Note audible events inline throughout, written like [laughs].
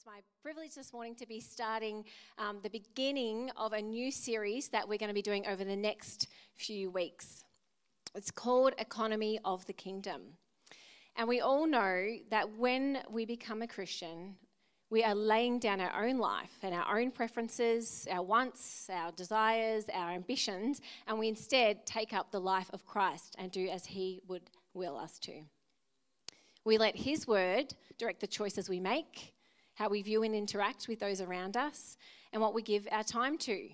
It's my privilege this morning to be starting um, the beginning of a new series that we're going to be doing over the next few weeks. It's called Economy of the Kingdom. And we all know that when we become a Christian, we are laying down our own life and our own preferences, our wants, our desires, our ambitions, and we instead take up the life of Christ and do as He would will us to. We let His word direct the choices we make how we view and interact with those around us, and what we give our time to.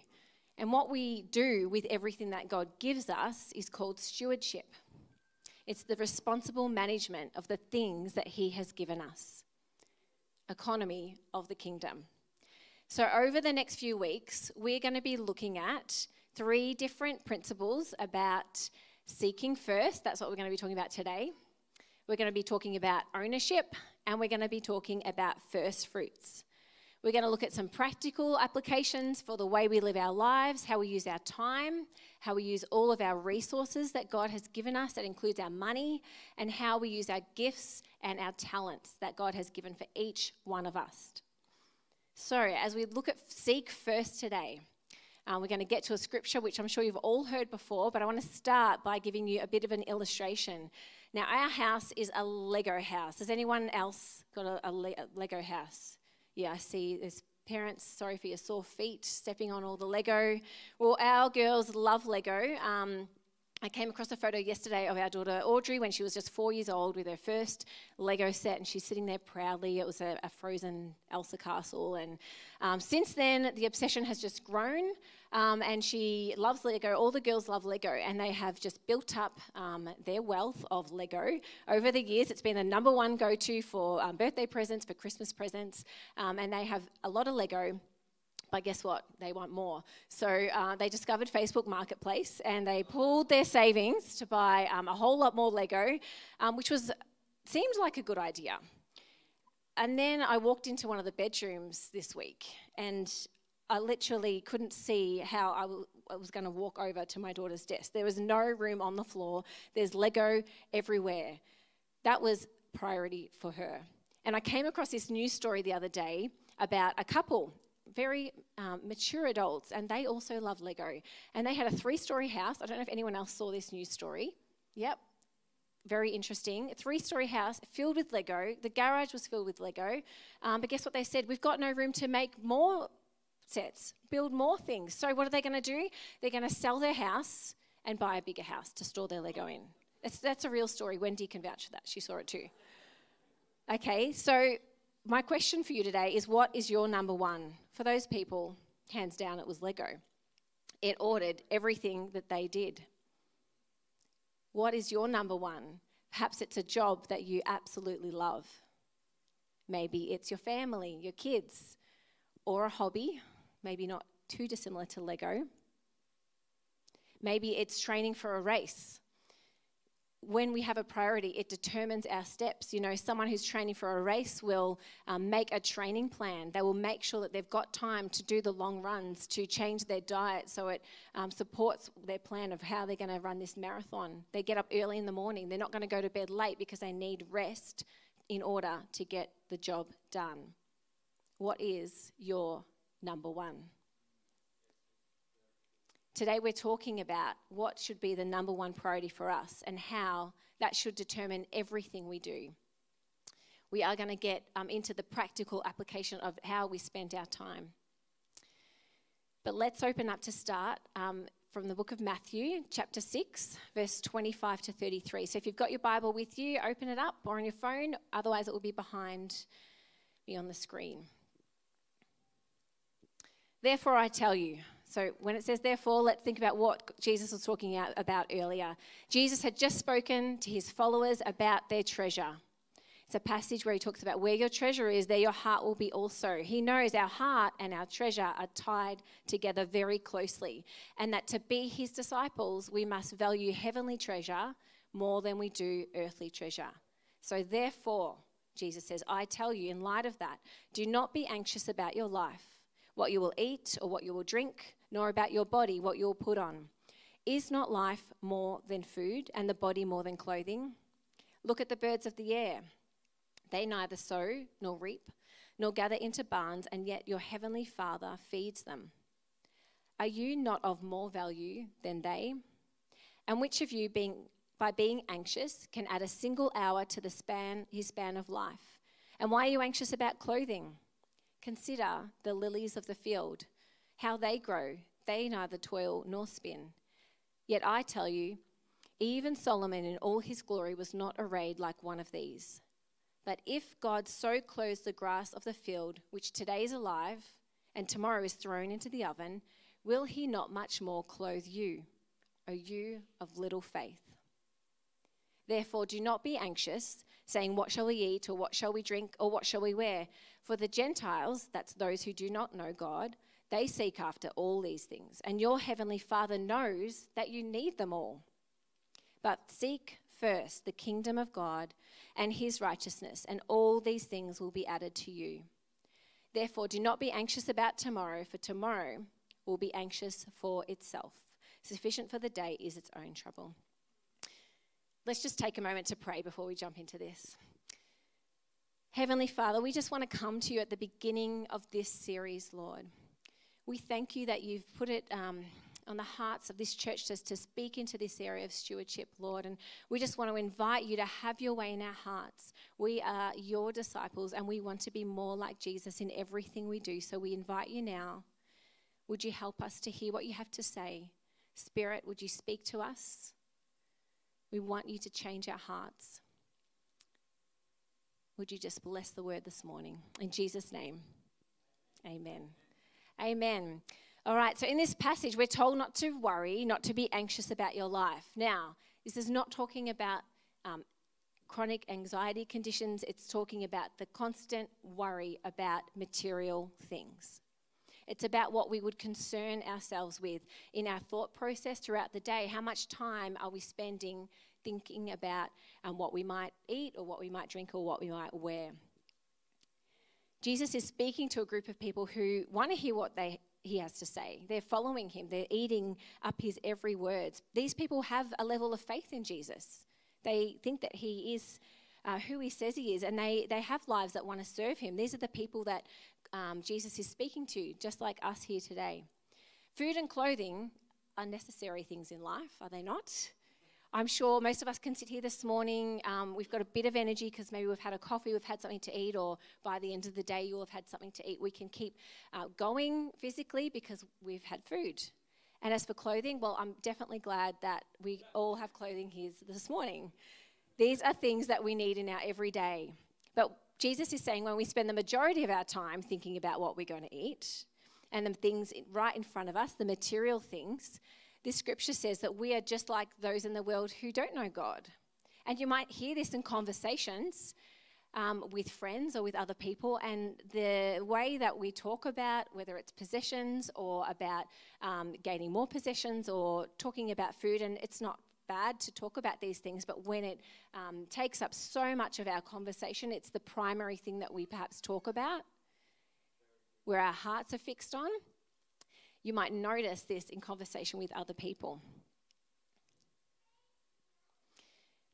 And what we do with everything that God gives us is called stewardship. It's the responsible management of the things that He has given us. Economy of the kingdom. So, over the next few weeks, we're going to be looking at three different principles about seeking first. That's what we're going to be talking about today. We're going to be talking about ownership and we're going to be talking about first fruits. We're going to look at some practical applications for the way we live our lives, how we use our time, how we use all of our resources that God has given us, that includes our money, and how we use our gifts and our talents that God has given for each one of us. So, as we look at Seek First today, uh, we're going to get to a scripture which I'm sure you've all heard before, but I want to start by giving you a bit of an illustration now, our house is a Lego house. Has anyone else got a, a, Le- a Lego house? Yeah, I see there's parents, sorry for your sore feet, stepping on all the Lego. Well, our girls love Lego. Um, I came across a photo yesterday of our daughter Audrey when she was just four years old with her first Lego set, and she's sitting there proudly. It was a, a frozen Elsa castle, and um, since then the obsession has just grown. Um, and she loves Lego. All the girls love Lego, and they have just built up um, their wealth of Lego over the years. It's been the number one go-to for um, birthday presents, for Christmas presents, um, and they have a lot of Lego. But guess what? They want more. So uh, they discovered Facebook Marketplace and they pulled their savings to buy um, a whole lot more Lego, um, which was seemed like a good idea. And then I walked into one of the bedrooms this week and I literally couldn't see how I, w- I was going to walk over to my daughter's desk. There was no room on the floor, there's Lego everywhere. That was priority for her. And I came across this news story the other day about a couple very um, mature adults, and they also love Lego. And they had a three story house. I don't know if anyone else saw this news story. Yep. Very interesting. Three story house filled with Lego. The garage was filled with Lego. Um, but guess what they said? We've got no room to make more sets, build more things. So, what are they going to do? They're going to sell their house and buy a bigger house to store their Lego in. That's, that's a real story. Wendy can vouch for that. She saw it too. Okay, so my question for you today is what is your number one? For those people, hands down, it was Lego. It ordered everything that they did. What is your number one? Perhaps it's a job that you absolutely love. Maybe it's your family, your kids, or a hobby, maybe not too dissimilar to Lego. Maybe it's training for a race when we have a priority, it determines our steps. You know, someone who's training for a race will um, make a training plan. They will make sure that they've got time to do the long runs, to change their diet so it um, supports their plan of how they're going to run this marathon. They get up early in the morning. They're not going to go to bed late because they need rest in order to get the job done. What is your number one? Today, we're talking about what should be the number one priority for us and how that should determine everything we do. We are going to get um, into the practical application of how we spend our time. But let's open up to start um, from the book of Matthew, chapter 6, verse 25 to 33. So if you've got your Bible with you, open it up or on your phone, otherwise, it will be behind me on the screen. Therefore, I tell you, so when it says therefore, let's think about what Jesus was talking about earlier. Jesus had just spoken to his followers about their treasure. It's a passage where he talks about where your treasure is, there your heart will be also. He knows our heart and our treasure are tied together very closely, and that to be his disciples, we must value heavenly treasure more than we do earthly treasure. So, therefore, Jesus says, I tell you, in light of that, do not be anxious about your life what you will eat or what you will drink, nor about your body, what you will put on. Is not life more than food, and the body more than clothing? Look at the birds of the air. They neither sow nor reap, nor gather into barns, and yet your heavenly Father feeds them. Are you not of more value than they? And which of you, being, by being anxious, can add a single hour to the span, his span of life? And why are you anxious about clothing? Consider the lilies of the field, how they grow. They neither toil nor spin. Yet I tell you, even Solomon in all his glory was not arrayed like one of these. But if God so clothes the grass of the field, which today is alive and tomorrow is thrown into the oven, will he not much more clothe you, O you of little faith? Therefore, do not be anxious, saying, What shall we eat, or what shall we drink, or what shall we wear? For the Gentiles, that's those who do not know God, they seek after all these things. And your heavenly Father knows that you need them all. But seek first the kingdom of God and his righteousness, and all these things will be added to you. Therefore, do not be anxious about tomorrow, for tomorrow will be anxious for itself. Sufficient for the day is its own trouble. Let's just take a moment to pray before we jump into this. Heavenly Father, we just want to come to you at the beginning of this series, Lord. We thank you that you've put it um, on the hearts of this church to, to speak into this area of stewardship, Lord. And we just want to invite you to have your way in our hearts. We are your disciples and we want to be more like Jesus in everything we do. So we invite you now. Would you help us to hear what you have to say? Spirit, would you speak to us? We want you to change our hearts. Would you just bless the word this morning? In Jesus' name, amen. Amen. All right, so in this passage, we're told not to worry, not to be anxious about your life. Now, this is not talking about um, chronic anxiety conditions, it's talking about the constant worry about material things. It's about what we would concern ourselves with in our thought process throughout the day. How much time are we spending thinking about um, what we might eat or what we might drink or what we might wear? Jesus is speaking to a group of people who want to hear what they he has to say. They're following him, they're eating up his every words. These people have a level of faith in Jesus. They think that he is uh, who he says he is, and they, they have lives that want to serve him. These are the people that um, Jesus is speaking to, just like us here today. Food and clothing are necessary things in life, are they not? I'm sure most of us can sit here this morning. Um, we've got a bit of energy because maybe we've had a coffee, we've had something to eat, or by the end of the day, you'll have had something to eat. We can keep uh, going physically because we've had food. And as for clothing, well, I'm definitely glad that we all have clothing here this morning. These are things that we need in our everyday. But Jesus is saying when we spend the majority of our time thinking about what we're going to eat and the things right in front of us, the material things, this scripture says that we are just like those in the world who don't know God. And you might hear this in conversations um, with friends or with other people, and the way that we talk about whether it's possessions or about um, gaining more possessions or talking about food, and it's not bad to talk about these things, but when it um, takes up so much of our conversation, it's the primary thing that we perhaps talk about, where our hearts are fixed on. You might notice this in conversation with other people.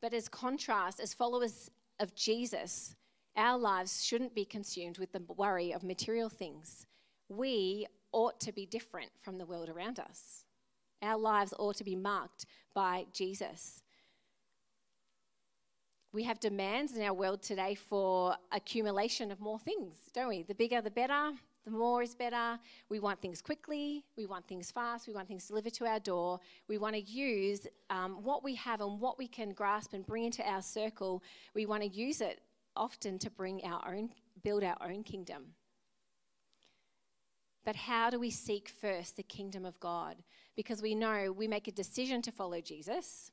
But as contrast, as followers of Jesus, our lives shouldn't be consumed with the worry of material things. We ought to be different from the world around us. Our lives ought to be marked by Jesus. We have demands in our world today for accumulation of more things, don't we? The bigger, the better, the more is better. We want things quickly. We want things fast. We want things delivered to our door. We want to use um, what we have and what we can grasp and bring into our circle. We want to use it often to bring our own, build our own kingdom. But how do we seek first the kingdom of God? Because we know we make a decision to follow Jesus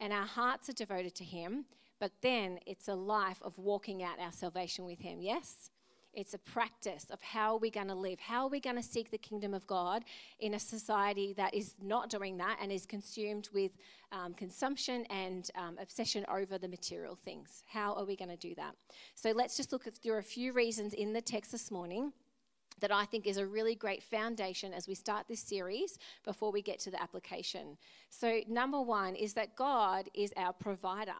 and our hearts are devoted to Him, but then it's a life of walking out our salvation with Him. Yes? It's a practice of how are we going to live? How are we going to seek the kingdom of God in a society that is not doing that and is consumed with um, consumption and um, obsession over the material things? How are we going to do that? So let's just look at through a few reasons in the text this morning that I think is a really great foundation as we start this series before we get to the application. So, number one is that God is our provider.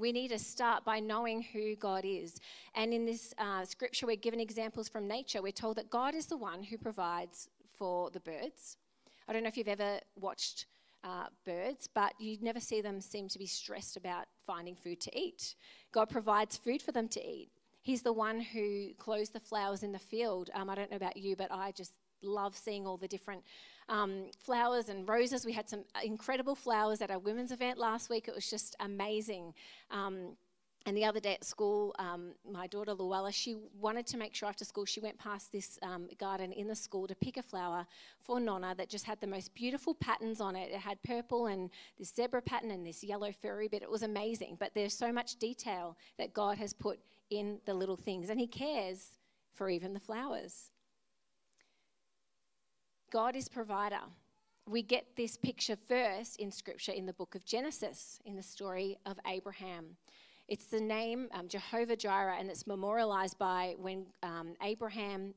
We need to start by knowing who God is. And in this uh, scripture, we're given examples from nature. We're told that God is the one who provides for the birds. I don't know if you've ever watched uh, birds, but you never see them seem to be stressed about finding food to eat. God provides food for them to eat. He's the one who clothes the flowers in the field. Um, I don't know about you, but I just love seeing all the different um, flowers and roses. We had some incredible flowers at our women's event last week. It was just amazing. Um, and the other day at school, um, my daughter Luella, she wanted to make sure after school she went past this um, garden in the school to pick a flower for Nonna that just had the most beautiful patterns on it. It had purple and this zebra pattern and this yellow furry bit. It was amazing. But there's so much detail that God has put in the little things, and He cares for even the flowers. God is provider. We get this picture first in Scripture in the book of Genesis, in the story of Abraham. It's the name um, Jehovah Jireh, and it's memorialized by when um, Abraham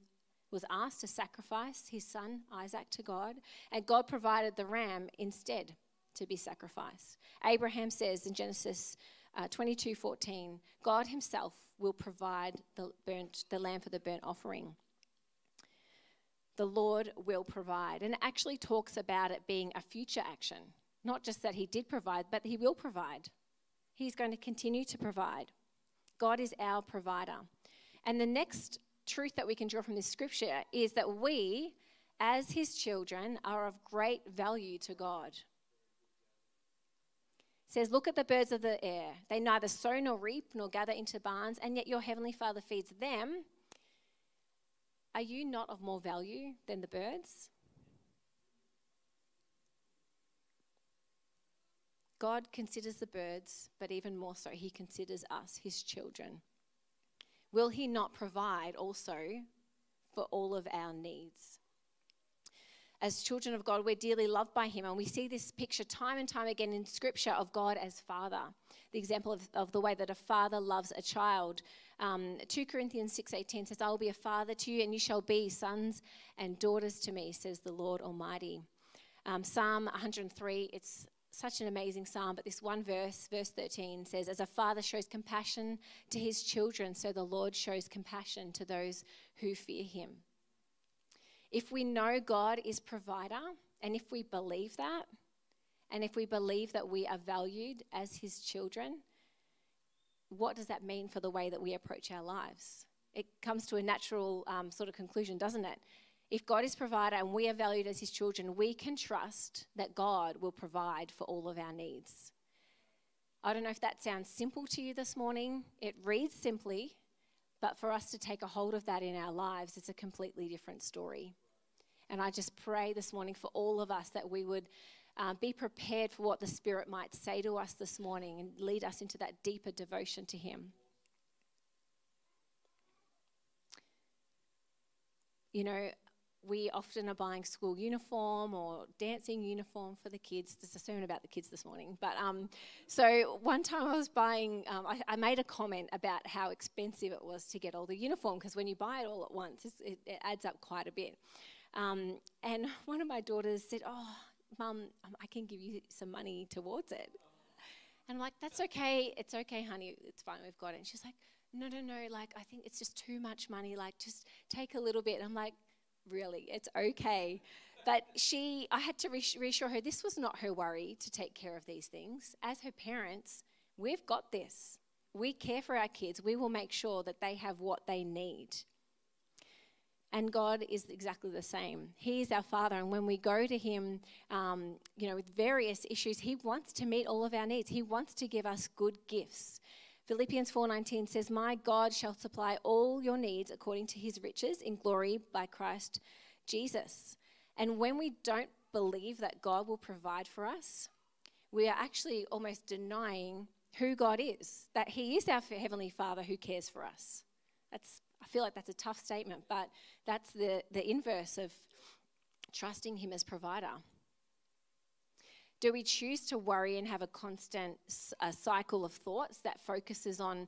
was asked to sacrifice his son Isaac to God, and God provided the ram instead to be sacrificed. Abraham says in Genesis uh, 22 14, God himself will provide the, burnt, the lamb for the burnt offering the Lord will provide. And it actually talks about it being a future action, not just that He did provide, but He will provide. He's going to continue to provide. God is our provider. And the next truth that we can draw from this scripture is that we, as His children, are of great value to God. It says, Look at the birds of the air. They neither sow nor reap nor gather into barns, and yet your heavenly Father feeds them. Are you not of more value than the birds? God considers the birds, but even more so, He considers us, His children. Will He not provide also for all of our needs? As children of God, we're dearly loved by Him, and we see this picture time and time again in Scripture of God as Father. The example of, of the way that a father loves a child. Um, 2 Corinthians 6.18 says, I will be a father to you, and you shall be sons and daughters to me, says the Lord Almighty. Um, psalm 103, it's such an amazing psalm, but this one verse, verse 13, says, As a father shows compassion to his children, so the Lord shows compassion to those who fear him. If we know God is provider, and if we believe that, and if we believe that we are valued as his children, what does that mean for the way that we approach our lives? It comes to a natural um, sort of conclusion, doesn't it? If God is provider and we are valued as his children, we can trust that God will provide for all of our needs. I don't know if that sounds simple to you this morning. It reads simply, but for us to take a hold of that in our lives, it's a completely different story. And I just pray this morning for all of us that we would uh, be prepared for what the Spirit might say to us this morning and lead us into that deeper devotion to Him. You know, we often are buying school uniform or dancing uniform for the kids. There's a sermon about the kids this morning. But um, so one time I was buying, um, I, I, made a comment about how expensive it was to get all the uniform because when you buy it all at once, it, it, adds up quite a bit. Um, and [laughs] one of my daughters said, Oh, Mum, um, I can give you some money towards it. And I'm like, That's okay. It's okay, honey. It's fine. We've got it. And she's like, No, no, no. Like, I think it's just too much money. Like, just take a little bit. And I'm like, Really? It's okay. But she, I had to reassure her this was not her worry to take care of these things. As her parents, we've got this. We care for our kids. We will make sure that they have what they need. And God is exactly the same. He is our Father, and when we go to Him, um, you know, with various issues, He wants to meet all of our needs. He wants to give us good gifts. Philippians 4:19 says, "My God shall supply all your needs according to His riches in glory by Christ Jesus." And when we don't believe that God will provide for us, we are actually almost denying who God is, that He is our Heavenly Father who cares for us. That's I feel like that's a tough statement, but that's the, the inverse of trusting Him as provider. Do we choose to worry and have a constant cycle of thoughts that focuses on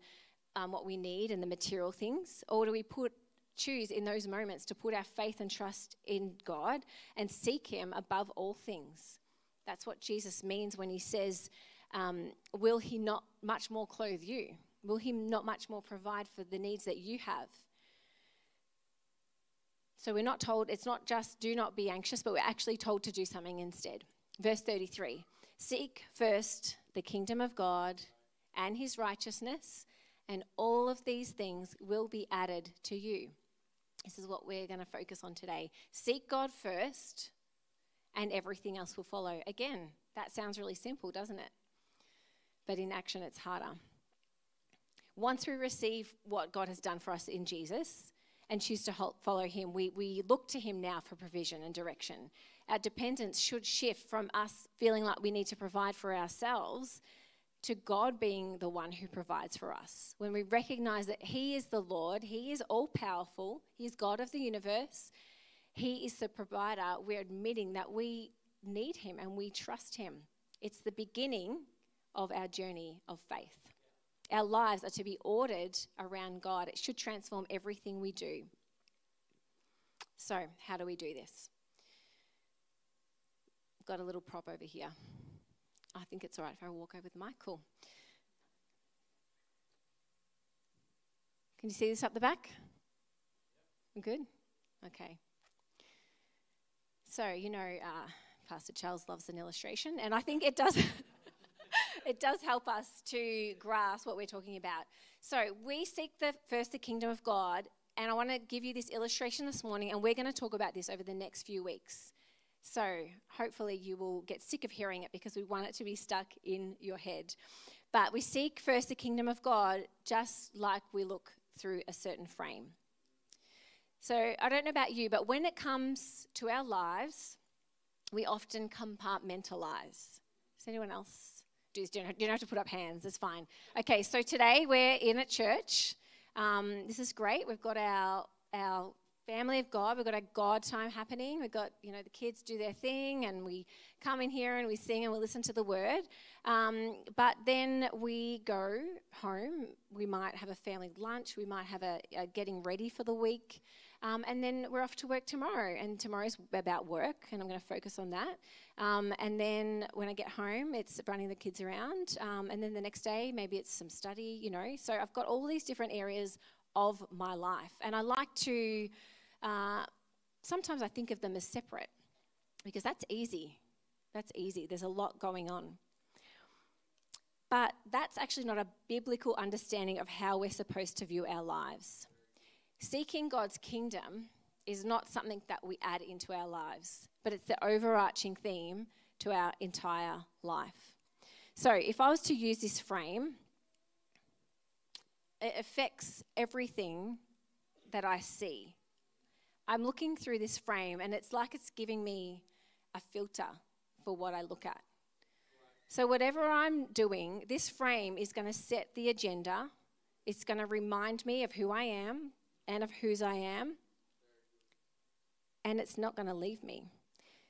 um, what we need and the material things? Or do we put choose in those moments to put our faith and trust in God and seek Him above all things? That's what Jesus means when He says, um, will He not much more clothe you? Will He not much more provide for the needs that you have? So we're not told, it's not just do not be anxious, but we're actually told to do something instead. Verse 33 Seek first the kingdom of God and his righteousness, and all of these things will be added to you. This is what we're going to focus on today. Seek God first, and everything else will follow. Again, that sounds really simple, doesn't it? But in action, it's harder. Once we receive what God has done for us in Jesus and choose to follow Him, we, we look to Him now for provision and direction. Our dependence should shift from us feeling like we need to provide for ourselves to God being the one who provides for us. When we recognize that He is the Lord, He is all powerful, He is God of the universe, He is the provider, we're admitting that we need Him and we trust Him. It's the beginning of our journey of faith. Our lives are to be ordered around God, it should transform everything we do. So, how do we do this? Got a little prop over here. I think it's all right if I walk over the mic. Cool. Can you see this up the back? I'm Good? Okay. So, you know, uh, Pastor Charles loves an illustration, and I think it does. [laughs] it does help us to grasp what we're talking about. So, we seek the first the kingdom of God, and I want to give you this illustration this morning, and we're going to talk about this over the next few weeks. So hopefully you will get sick of hearing it because we want it to be stuck in your head. But we seek first the kingdom of God just like we look through a certain frame. So I don't know about you, but when it comes to our lives, we often compartmentalize. Does anyone else do this? You don't have to put up hands, it's fine. Okay, so today we're in a church. Um, this is great. We've got our, our family of God. We've got a God time happening. We've got, you know, the kids do their thing and we come in here and we sing and we listen to the word. Um, but then we go home. We might have a family lunch. We might have a, a getting ready for the week. Um, and then we're off to work tomorrow. And tomorrow's about work, and I'm going to focus on that. Um, and then when I get home, it's running the kids around. Um, and then the next day, maybe it's some study, you know. So I've got all these different areas of my life. And I like to uh, sometimes I think of them as separate because that's easy. That's easy. There's a lot going on. But that's actually not a biblical understanding of how we're supposed to view our lives. Seeking God's kingdom is not something that we add into our lives, but it's the overarching theme to our entire life. So, if I was to use this frame, it affects everything that I see. I'm looking through this frame and it's like it's giving me a filter for what I look at. So, whatever I'm doing, this frame is going to set the agenda. It's going to remind me of who I am and of whose I am. And it's not going to leave me.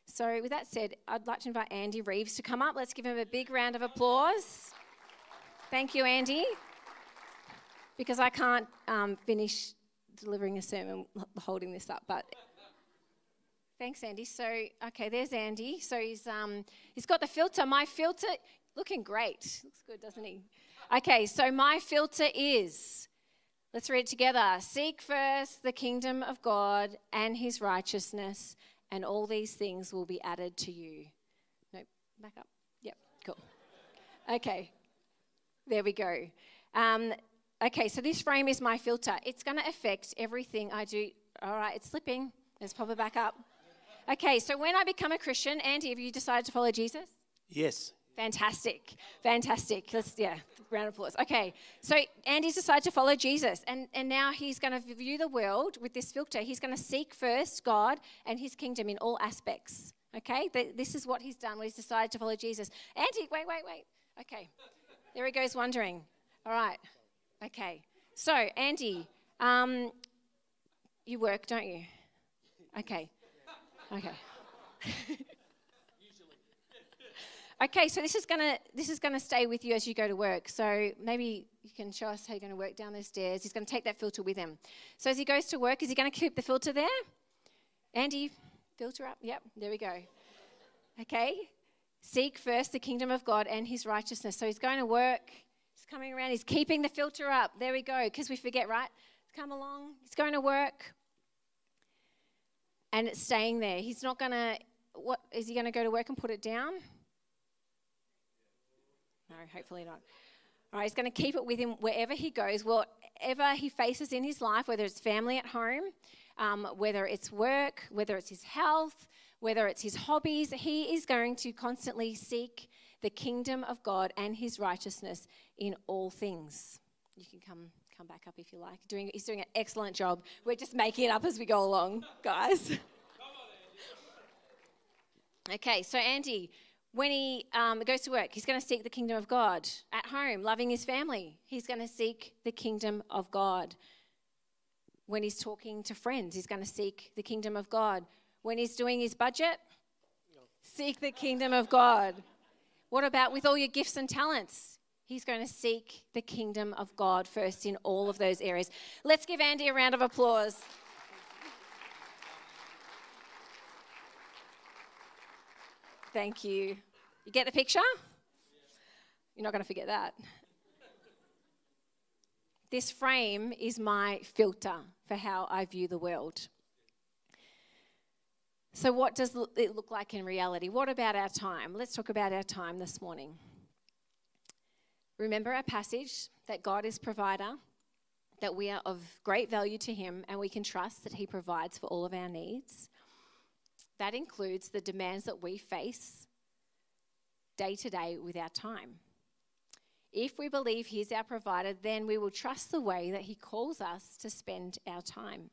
So, with that said, I'd like to invite Andy Reeves to come up. Let's give him a big round of applause. Thank you, Andy. Because I can't um, finish delivering a sermon holding this up, but thanks, Andy. So, okay, there's Andy. So he's um, he's got the filter. My filter, looking great. Looks good, doesn't he? Okay, so my filter is. Let's read together. Seek first the kingdom of God and his righteousness, and all these things will be added to you. Nope, back up. Yep, cool. Okay, there we go. Um, Okay, so this frame is my filter. It's going to affect everything I do. All right, it's slipping. Let's pop it back up. Okay, so when I become a Christian, Andy, have you decided to follow Jesus? Yes. Fantastic. Fantastic. Let's, yeah, round of applause. Okay, so Andy's decided to follow Jesus, and, and now he's going to view the world with this filter. He's going to seek first God and his kingdom in all aspects. Okay, this is what he's done when he's decided to follow Jesus. Andy, wait, wait, wait. Okay, there he goes wondering. All right. Okay. So, Andy, um, you work, don't you? Okay. Okay. [laughs] okay, so this is gonna this is gonna stay with you as you go to work. So maybe you can show us how you're gonna work down those stairs. He's gonna take that filter with him. So as he goes to work, is he gonna keep the filter there? Andy, filter up. Yep, there we go. Okay. Seek first the kingdom of God and his righteousness. So he's going to work. He's coming around. He's keeping the filter up. There we go. Because we forget, right? Come along. He's going to work. And it's staying there. He's not going to, what, is he going to go to work and put it down? No, hopefully not. All right, he's going to keep it with him wherever he goes, whatever he faces in his life, whether it's family at home, um, whether it's work, whether it's his health, whether it's his hobbies, he is going to constantly seek the kingdom of God and his righteousness in all things. You can come come back up if you like. Doing, he's doing an excellent job. We're just making it up as we go along, guys. [laughs] okay, so Andy, when he um, goes to work, he's going to seek the kingdom of God. At home, loving his family, he's going to seek the kingdom of God. When he's talking to friends, he's going to seek the kingdom of God. When he's doing his budget, seek the kingdom of God. What about with all your gifts and talents? He's going to seek the kingdom of God first in all of those areas. Let's give Andy a round of applause. Thank you. You get the picture? You're not going to forget that. This frame is my filter for how I view the world. So, what does it look like in reality? What about our time? Let's talk about our time this morning. Remember our passage that God is provider, that we are of great value to Him, and we can trust that He provides for all of our needs. That includes the demands that we face day to day with our time. If we believe He's our provider, then we will trust the way that He calls us to spend our time.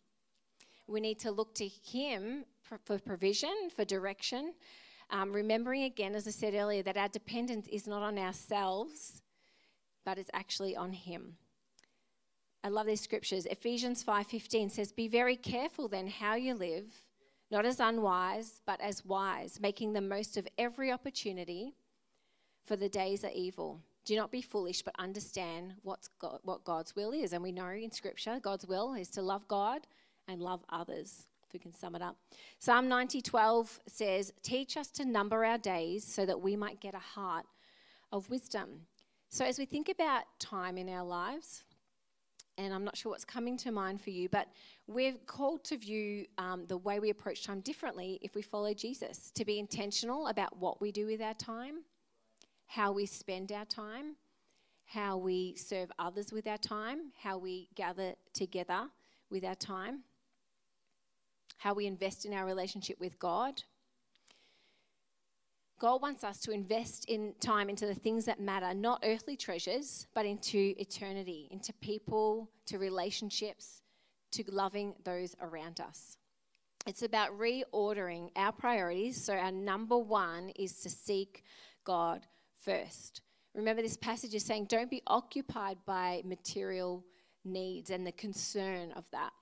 We need to look to Him for provision, for direction. Um, remembering again, as I said earlier, that our dependence is not on ourselves, but it's actually on Him. I love these scriptures. Ephesians 5:15 says, "Be very careful then how you live, not as unwise, but as wise, making the most of every opportunity, for the days are evil." Do not be foolish, but understand what's God, what God's will is. And we know in Scripture, God's will is to love God and love others If we can sum it up. Psalm 90:12 says, "Teach us to number our days so that we might get a heart of wisdom." So as we think about time in our lives, and I'm not sure what's coming to mind for you, but we're called to view um, the way we approach time differently if we follow Jesus, to be intentional about what we do with our time, how we spend our time, how we serve others with our time, how we gather together with our time how we invest in our relationship with God. God wants us to invest in time into the things that matter, not earthly treasures, but into eternity, into people, to relationships, to loving those around us. It's about reordering our priorities. So, our number one is to seek God first. Remember, this passage is saying, don't be occupied by material needs and the concern of that.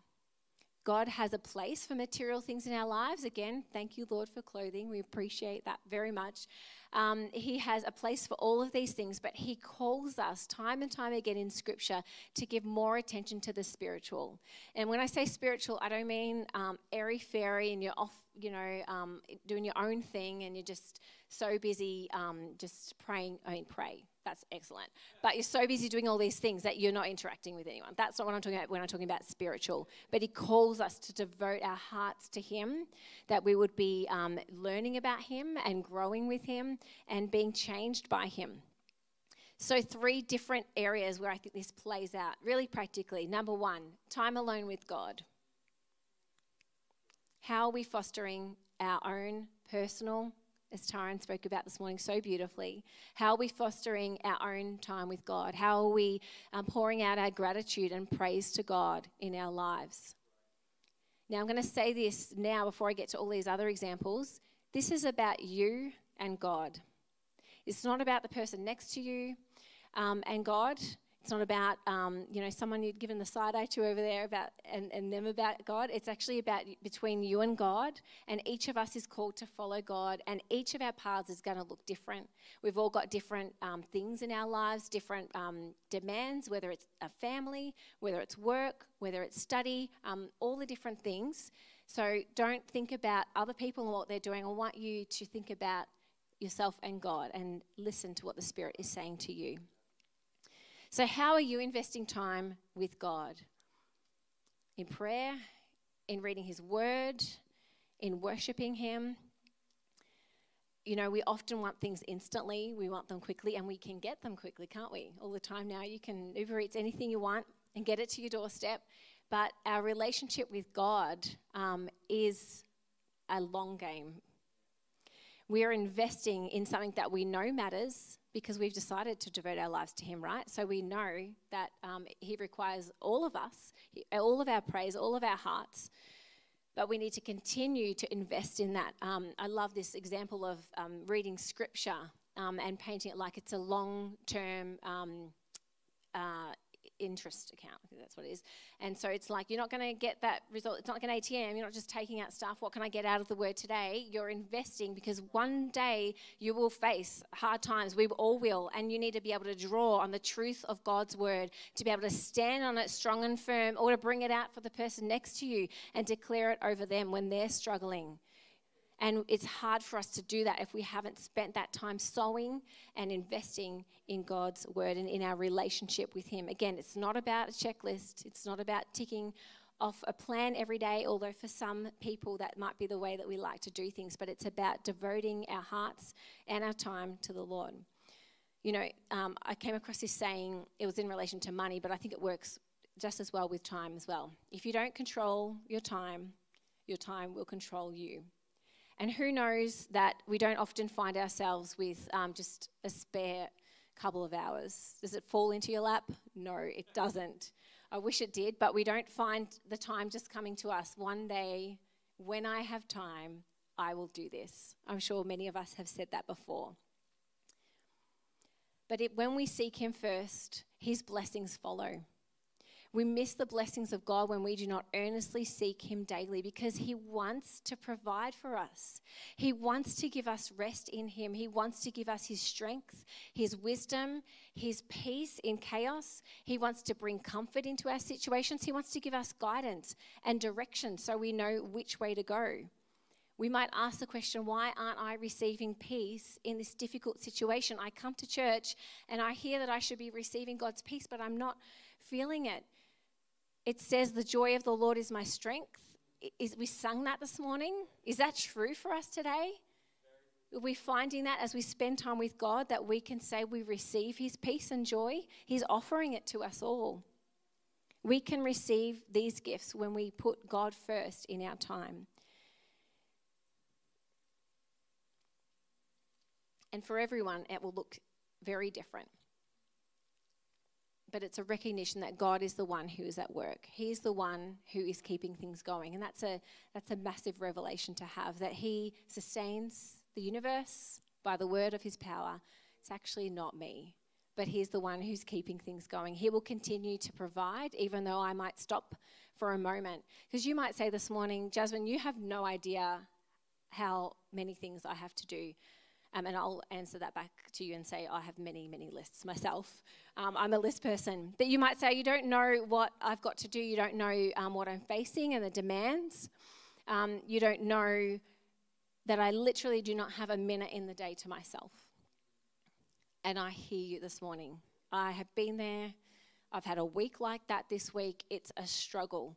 God has a place for material things in our lives. Again, thank you, Lord, for clothing. We appreciate that very much. Um, he has a place for all of these things, but He calls us time and time again in Scripture to give more attention to the spiritual. And when I say spiritual, I don't mean um, airy fairy and you're off, you know, um, doing your own thing and you're just so busy um, just praying. I mean, pray that's excellent. But you're so busy doing all these things that you're not interacting with anyone. That's not what I'm talking about when I'm talking about spiritual. But He calls us to devote our hearts to Him, that we would be um, learning about Him and growing with Him and being changed by Him. So, three different areas where I think this plays out really practically. Number one, time alone with God. How are we fostering our own personal as Taran spoke about this morning so beautifully. How are we fostering our own time with God? How are we um, pouring out our gratitude and praise to God in our lives? Now, I'm going to say this now before I get to all these other examples. This is about you and God. It's not about the person next to you um, and God. It's not about, um, you know, someone you'd given the side eye to over there about and, and them about God. It's actually about between you and God. And each of us is called to follow God. And each of our paths is going to look different. We've all got different um, things in our lives, different um, demands, whether it's a family, whether it's work, whether it's study, um, all the different things. So don't think about other people and what they're doing. I want you to think about yourself and God and listen to what the Spirit is saying to you. So, how are you investing time with God? In prayer, in reading His Word, in worshiping Him. You know, we often want things instantly, we want them quickly, and we can get them quickly, can't we? All the time now, you can Uber Eats anything you want and get it to your doorstep. But our relationship with God um, is a long game. We are investing in something that we know matters because we've decided to devote our lives to Him, right? So we know that um, He requires all of us, all of our praise, all of our hearts. But we need to continue to invest in that. Um, I love this example of um, reading scripture um, and painting it like it's a long term um, uh, interest account. that's what it is. And so it's like you're not going to get that result. It's not like an ATM. You're not just taking out stuff. What can I get out of the word today? You're investing because one day you will face hard times. We all will. And you need to be able to draw on the truth of God's word to be able to stand on it strong and firm or to bring it out for the person next to you and declare it over them when they're struggling. And it's hard for us to do that if we haven't spent that time sowing and investing in God's word and in our relationship with Him. Again, it's not about a checklist, it's not about ticking off a plan every day, although for some people that might be the way that we like to do things, but it's about devoting our hearts and our time to the Lord. You know, um, I came across this saying, it was in relation to money, but I think it works just as well with time as well. If you don't control your time, your time will control you. And who knows that we don't often find ourselves with um, just a spare couple of hours. Does it fall into your lap? No, it doesn't. I wish it did, but we don't find the time just coming to us. One day, when I have time, I will do this. I'm sure many of us have said that before. But it, when we seek Him first, His blessings follow. We miss the blessings of God when we do not earnestly seek Him daily because He wants to provide for us. He wants to give us rest in Him. He wants to give us His strength, His wisdom, His peace in chaos. He wants to bring comfort into our situations. He wants to give us guidance and direction so we know which way to go. We might ask the question, why aren't I receiving peace in this difficult situation? I come to church and I hear that I should be receiving God's peace, but I'm not feeling it. It says, The joy of the Lord is my strength. Is, we sung that this morning. Is that true for us today? Are we finding that as we spend time with God that we can say we receive His peace and joy? He's offering it to us all. We can receive these gifts when we put God first in our time. And for everyone, it will look very different but it's a recognition that God is the one who is at work. He's the one who is keeping things going. And that's a, that's a massive revelation to have that He sustains the universe by the word of His power. It's actually not me, but He's the one who's keeping things going. He will continue to provide, even though I might stop for a moment. Because you might say this morning, Jasmine, you have no idea how many things I have to do. Um, and I'll answer that back to you and say, I have many, many lists myself. Um, I'm a list person. But you might say, you don't know what I've got to do, you don't know um, what I'm facing and the demands. Um, you don't know that I literally do not have a minute in the day to myself. And I hear you this morning. I have been there. I've had a week like that this week. It's a struggle.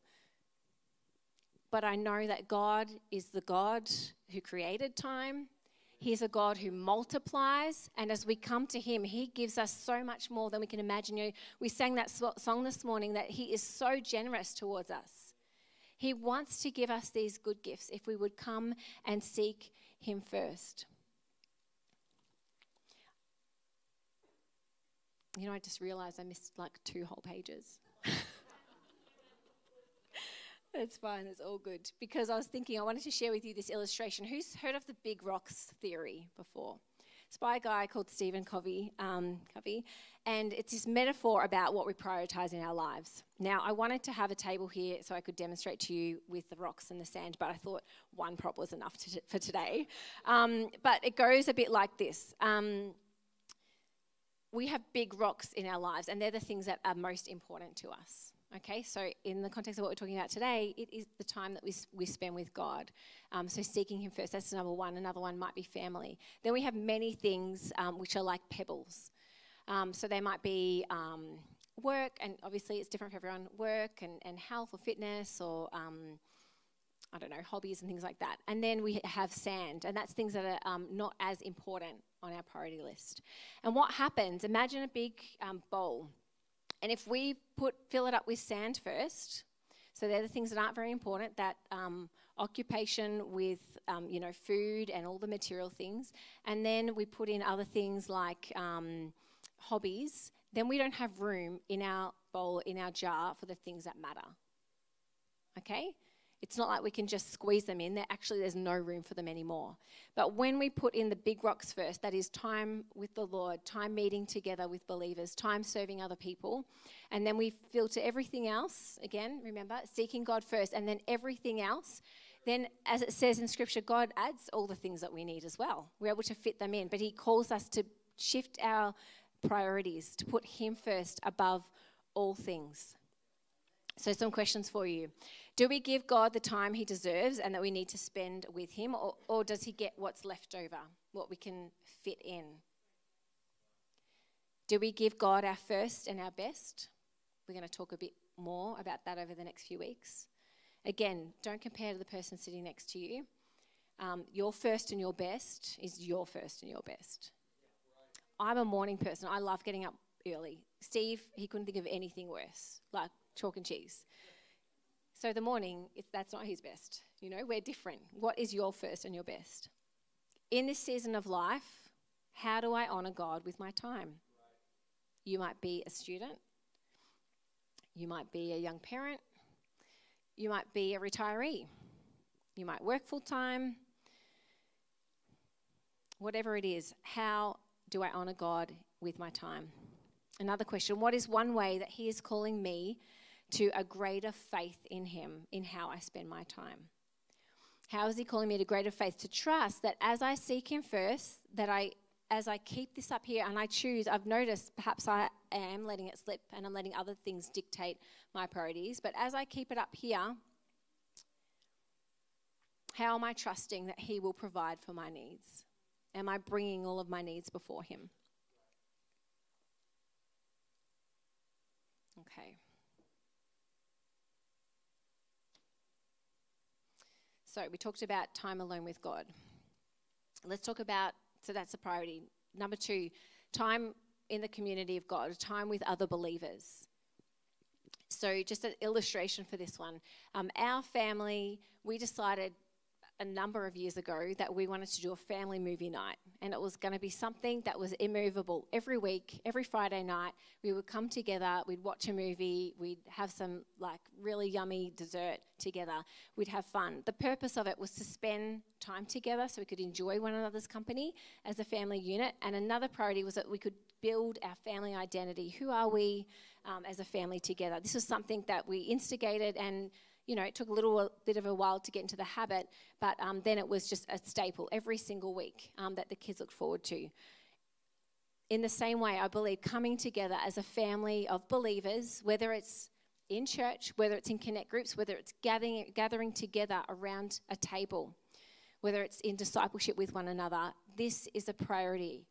But I know that God is the God who created time, He's a God who multiplies, and as we come to Him, He gives us so much more than we can imagine. You know, we sang that song this morning that He is so generous towards us. He wants to give us these good gifts if we would come and seek Him first. You know, I just realized I missed like two whole pages. It's fine, it's all good. Because I was thinking, I wanted to share with you this illustration. Who's heard of the big rocks theory before? It's by a guy called Stephen Covey, um, Covey, and it's this metaphor about what we prioritize in our lives. Now, I wanted to have a table here so I could demonstrate to you with the rocks and the sand, but I thought one prop was enough to, for today. Um, but it goes a bit like this. Um, we have big rocks in our lives, and they're the things that are most important to us Okay, so in the context of what we're talking about today, it is the time that we, we spend with God. Um, so seeking Him first, that's number one. Another one might be family. Then we have many things um, which are like pebbles. Um, so they might be um, work, and obviously it's different for everyone work and, and health or fitness or um, I don't know, hobbies and things like that. And then we have sand, and that's things that are um, not as important on our priority list. And what happens? Imagine a big bowl and if we put fill it up with sand first, so they're the things that aren't very important. That um, occupation with um, you know food and all the material things, and then we put in other things like um, hobbies. Then we don't have room in our bowl in our jar for the things that matter. Okay, it's not like we can just squeeze them in. There actually there's no room for them anymore. But when we put in the big rocks first, that is time with the Lord, time meeting together with believers, time serving other people, and then we filter everything else, again, remember, seeking God first, and then everything else, then as it says in scripture, God adds all the things that we need as well. We're able to fit them in, but he calls us to shift our priorities, to put him first above all things. So, some questions for you. Do we give God the time he deserves and that we need to spend with him, or, or does he get what's left over, what we can fit in? Do we give God our first and our best? We're going to talk a bit more about that over the next few weeks. Again, don't compare to the person sitting next to you. Um, your first and your best is your first and your best. I'm a morning person. I love getting up early. Steve, he couldn't think of anything worse, like chalk and cheese. So the morning, that's not his best. You know, we're different. What is your first and your best? In this season of life, how do I honor God with my time? You might be a student. You might be a young parent. You might be a retiree. You might work full time. Whatever it is, how do I honor God with my time? Another question What is one way that He is calling me to a greater faith in Him in how I spend my time. How is He calling me to greater faith? To trust that as I seek Him first, that I, as I keep this up here and I choose, I've noticed perhaps I am letting it slip and I'm letting other things dictate my priorities, but as I keep it up here, how am I trusting that He will provide for my needs? Am I bringing all of my needs before Him? Okay. So we talked about time alone with God. Let's talk about, so that's a priority. Number two, time in the community of God, time with other believers. So, just an illustration for this one. Um, our family, we decided a number of years ago that we wanted to do a family movie night. And it was going to be something that was immovable. Every week, every Friday night, we would come together, we'd watch a movie, we'd have some like really yummy dessert together, we'd have fun. The purpose of it was to spend time together so we could enjoy one another's company as a family unit. And another priority was that we could build our family identity. Who are we um, as a family together? This was something that we instigated and you know, it took a little bit of a while to get into the habit, but um, then it was just a staple every single week um, that the kids looked forward to. In the same way, I believe coming together as a family of believers, whether it's in church, whether it's in connect groups, whether it's gathering, gathering together around a table, whether it's in discipleship with one another, this is a priority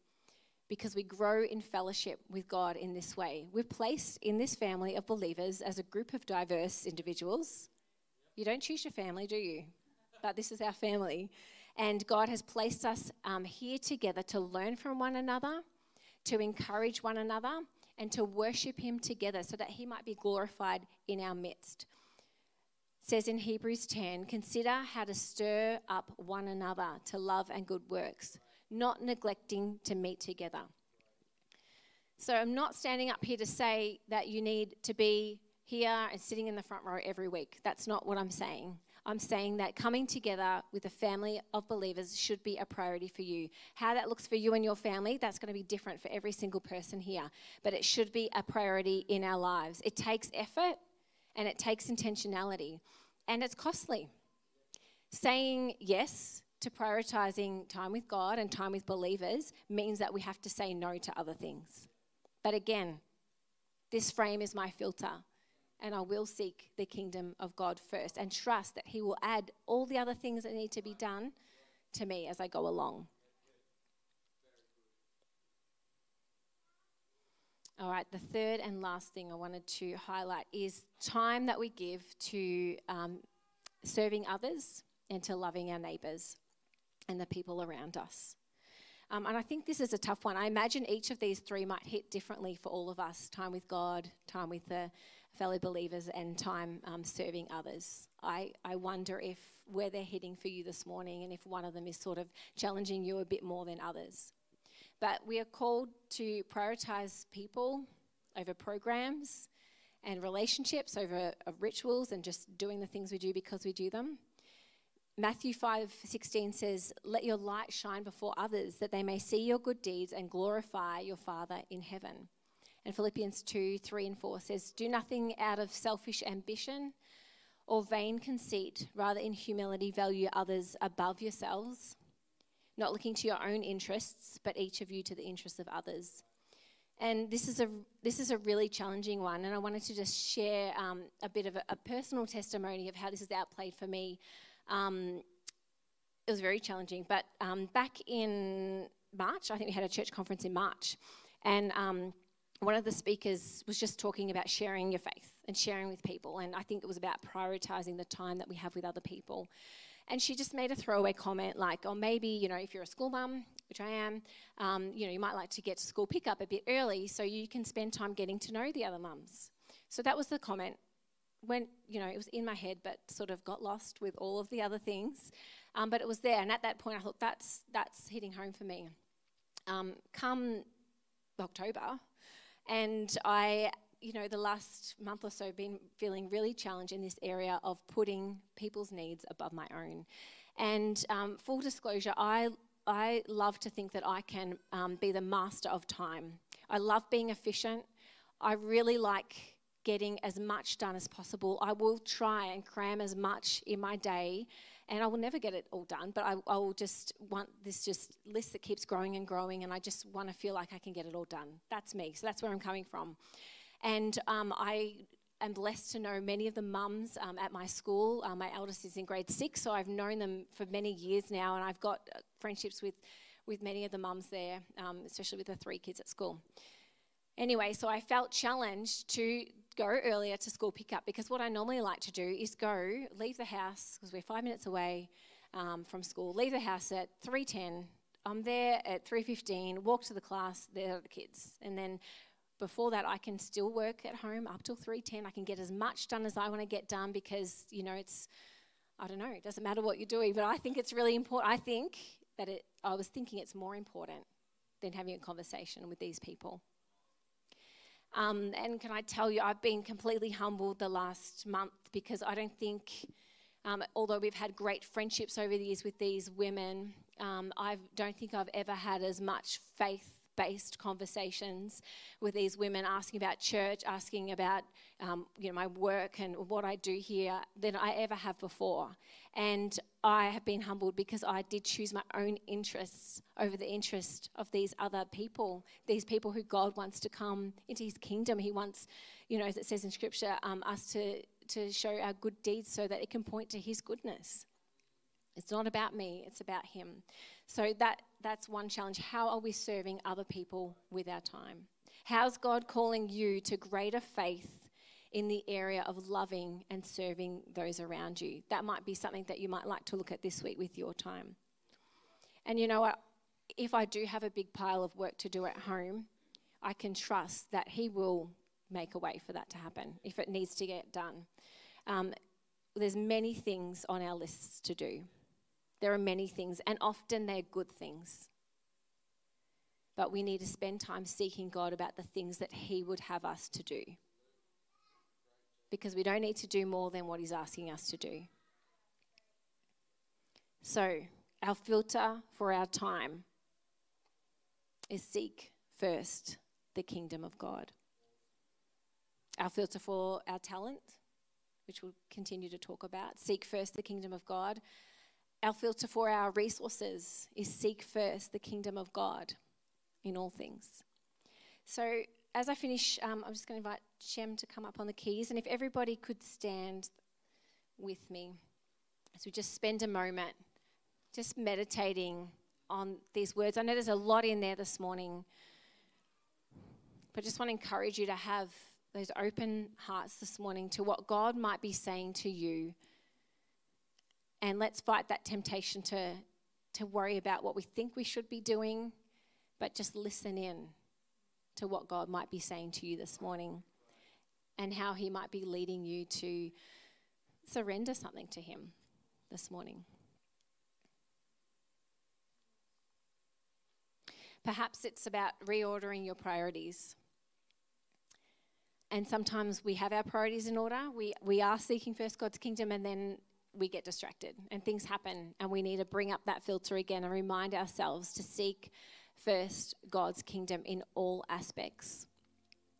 because we grow in fellowship with God in this way. We're placed in this family of believers as a group of diverse individuals you don't choose your family, do you? But this is our family. And God has placed us um, here together to learn from one another, to encourage one another, and to worship Him together so that He might be glorified in our midst. It says in Hebrews 10 consider how to stir up one another to love and good works, not neglecting to meet together. So I'm not standing up here to say that you need to be here and sitting in the front row every week. That's not what I'm saying. I'm saying that coming together with a family of believers should be a priority for you. How that looks for you and your family, that's going to be different for every single person here. But it should be a priority in our lives. It takes effort and it takes intentionality, and it's costly. Saying yes to prioritizing time with God and time with believers means that we have to say no to other things. But again, this frame is my filter and I will seek the kingdom of God first and trust that He will add all the other things that need to be done to me as I go along. All right, the third and last thing I wanted to highlight is time that we give to um, serving others and to loving our neighbours and the people around us. Um, and I think this is a tough one. I imagine each of these three might hit differently for all of us time with God, time with the fellow believers, and time um, serving others. I, I wonder if where they're heading for you this morning and if one of them is sort of challenging you a bit more than others. But we are called to prioritize people over programs and relationships over rituals and just doing the things we do because we do them. Matthew 5:16 says, "Let your light shine before others that they may see your good deeds and glorify your Father in heaven." And Philippians 2, 3 and 4 says, Do nothing out of selfish ambition or vain conceit, rather in humility value others above yourselves, not looking to your own interests, but each of you to the interests of others. And this is a this is a really challenging one, and I wanted to just share um, a bit of a, a, personal testimony of how this has outplayed for me. Um, it was very challenging, but um, back in March, I think we had a church conference in March, and um, one of the speakers was just talking about sharing your faith and sharing with people, and I think it was about prioritizing the time that we have with other people. And she just made a throwaway comment like, oh, maybe, you know, if you're a school mum, which I am, um, you know, you might like to get to school pickup a bit early so you can spend time getting to know the other mums. So that was the comment. When, you know, it was in my head, but sort of got lost with all of the other things. Um, but it was there. And at that point, I thought, that's, that's hitting home for me. Um, come October, and I you know, the last month or so been feeling really challenged in this area of putting people's needs above my own. And um, full disclosure, I I love to think that I can um, be the master of time. I love being efficient. I really like getting as much done as possible. I will try and cram as much in my day, and I will never get it all done. But I, I will just want this just list that keeps growing and growing, and I just want to feel like I can get it all done. That's me. So that's where I'm coming from. And um, I am blessed to know many of the mums um, at my school. Uh, my eldest is in grade six, so I've known them for many years now, and I've got uh, friendships with, with many of the mums there, um, especially with the three kids at school. Anyway, so I felt challenged to go earlier to school pickup because what I normally like to do is go, leave the house, because we're five minutes away um, from school, leave the house at 3.10, I'm there at 3.15, walk to the class, there are the kids, and then before that, I can still work at home up till 3:10. I can get as much done as I want to get done because you know it's I don't know. It doesn't matter what you're doing, but I think it's really important. I think that it. I was thinking it's more important than having a conversation with these people. Um, and can I tell you, I've been completely humbled the last month because I don't think, um, although we've had great friendships over the years with these women, um, I don't think I've ever had as much faith based conversations with these women, asking about church, asking about um, you know my work and what I do here than I ever have before. And I have been humbled because I did choose my own interests over the interest of these other people, these people who God wants to come into His kingdom. He wants, you know, as it says in Scripture, um, us to to show our good deeds so that it can point to His goodness. It's not about me, it's about Him. So that, that's one challenge. How are we serving other people with our time? How's God calling you to greater faith in the area of loving and serving those around you? That might be something that you might like to look at this week with your time. And you know what? If I do have a big pile of work to do at home, I can trust that He will make a way for that to happen if it needs to get done. Um, there's many things on our lists to do. There are many things, and often they're good things. But we need to spend time seeking God about the things that He would have us to do. Because we don't need to do more than what He's asking us to do. So, our filter for our time is seek first the kingdom of God. Our filter for our talent, which we'll continue to talk about, seek first the kingdom of God. Our filter for our resources is seek first the kingdom of God in all things. So as I finish, um, I'm just going to invite Shem to come up on the keys. And if everybody could stand with me as we just spend a moment just meditating on these words. I know there's a lot in there this morning, but I just want to encourage you to have those open hearts this morning to what God might be saying to you. And let's fight that temptation to, to worry about what we think we should be doing, but just listen in to what God might be saying to you this morning and how He might be leading you to surrender something to Him this morning. Perhaps it's about reordering your priorities. And sometimes we have our priorities in order. We, we are seeking first God's kingdom, and then we get distracted and things happen. And we need to bring up that filter again and remind ourselves to seek first God's kingdom in all aspects.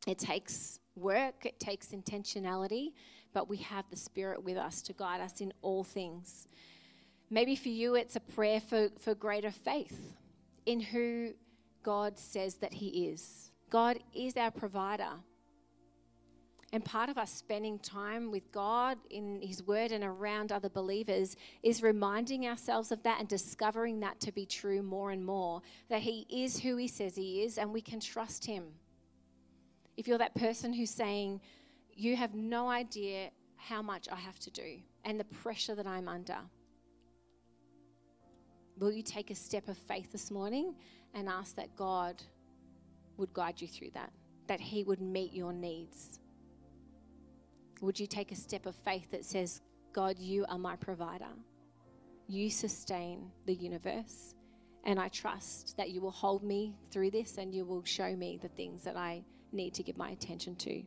It takes work, it takes intentionality, but we have the Spirit with us to guide us in all things. Maybe for you, it's a prayer for, for greater faith in who God says that He is. God is our provider. And part of us spending time with God in His Word and around other believers is reminding ourselves of that and discovering that to be true more and more. That He is who He says He is and we can trust Him. If you're that person who's saying, You have no idea how much I have to do and the pressure that I'm under, will you take a step of faith this morning and ask that God would guide you through that, that He would meet your needs? Would you take a step of faith that says, God, you are my provider? You sustain the universe. And I trust that you will hold me through this and you will show me the things that I need to give my attention to.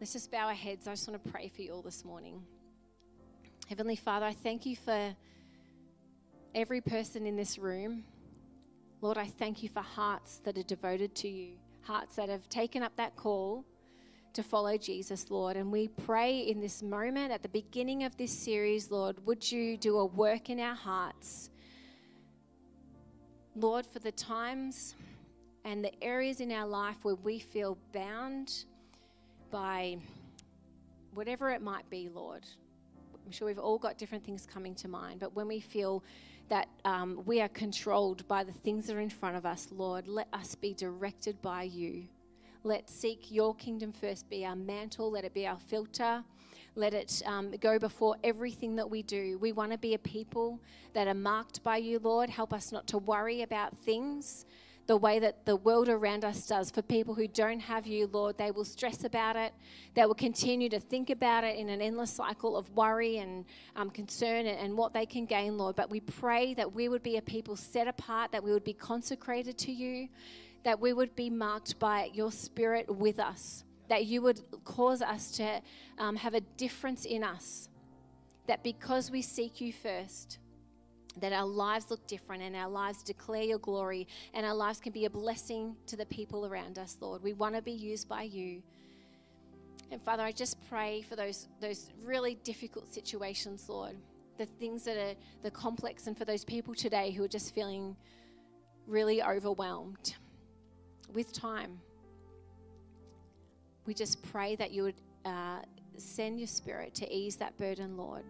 Let's just bow our heads. I just want to pray for you all this morning. Heavenly Father, I thank you for every person in this room. Lord, I thank you for hearts that are devoted to you, hearts that have taken up that call to follow Jesus, Lord. And we pray in this moment, at the beginning of this series, Lord, would you do a work in our hearts? Lord, for the times and the areas in our life where we feel bound by whatever it might be, Lord. I'm sure we've all got different things coming to mind, but when we feel that um, we are controlled by the things that are in front of us, Lord. Let us be directed by you. Let seek your kingdom first be our mantle, let it be our filter. Let it um, go before everything that we do. We want to be a people that are marked by you, Lord. Help us not to worry about things, the way that the world around us does. For people who don't have you, Lord, they will stress about it. They will continue to think about it in an endless cycle of worry and um, concern and, and what they can gain, Lord. But we pray that we would be a people set apart, that we would be consecrated to you, that we would be marked by your spirit with us, that you would cause us to um, have a difference in us, that because we seek you first, that our lives look different and our lives declare your glory and our lives can be a blessing to the people around us, Lord. We want to be used by you. And Father, I just pray for those, those really difficult situations, Lord, the things that are the complex, and for those people today who are just feeling really overwhelmed with time. We just pray that you would uh, send your spirit to ease that burden, Lord.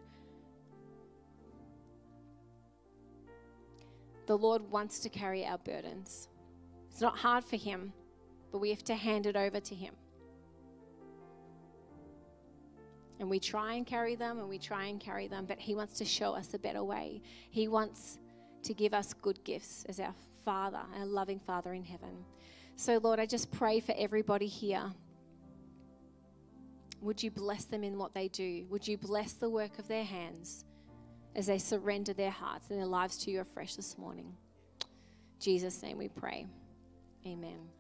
The Lord wants to carry our burdens. It's not hard for Him, but we have to hand it over to Him. And we try and carry them and we try and carry them, but He wants to show us a better way. He wants to give us good gifts as our Father, our loving Father in heaven. So, Lord, I just pray for everybody here. Would you bless them in what they do? Would you bless the work of their hands? As they surrender their hearts and their lives to you afresh this morning. In Jesus' name we pray. Amen. Amen.